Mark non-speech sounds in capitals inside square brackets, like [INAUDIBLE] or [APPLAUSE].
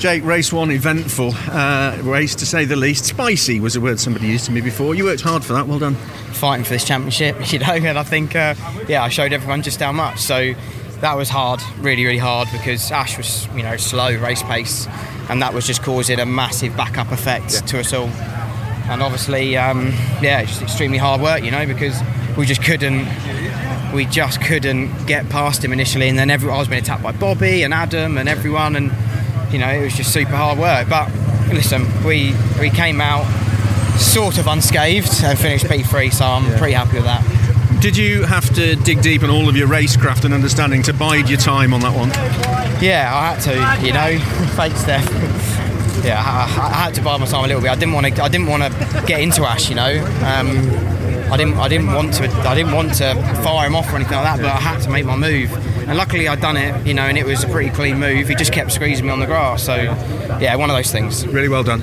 Jake, race one, eventful uh, race to say the least. Spicy was a word somebody used to me before. You worked hard for that. Well done. Fighting for this championship, [LAUGHS] you know, and I think, uh, yeah, I showed everyone just how much. So that was hard, really, really hard because Ash was, you know, slow race pace, and that was just causing a massive backup effect yeah. to us all. And obviously, um, yeah, just extremely hard work, you know, because we just couldn't we just couldn't get past him initially, and then every, I was being attacked by Bobby and Adam and everyone, and you know it was just super hard work. But listen, we we came out sort of unscathed and finished P3, so I'm yeah. pretty happy with that. Did you have to dig deep in all of your racecraft and understanding to bide your time on that one? Yeah, I had to. You know, [LAUGHS] fake stuff. [LAUGHS] Yeah, I, I, had to bide my time a little bit. I didn't want to. I didn't want to get into Ash. You know. Um, I didn't I didn't want to I didn't want to fire him off or anything like that, but I had to make my move. And luckily I'd done it, you know, and it was a pretty clean move. He just kept squeezing me on the grass. So yeah, one of those things. Really well done.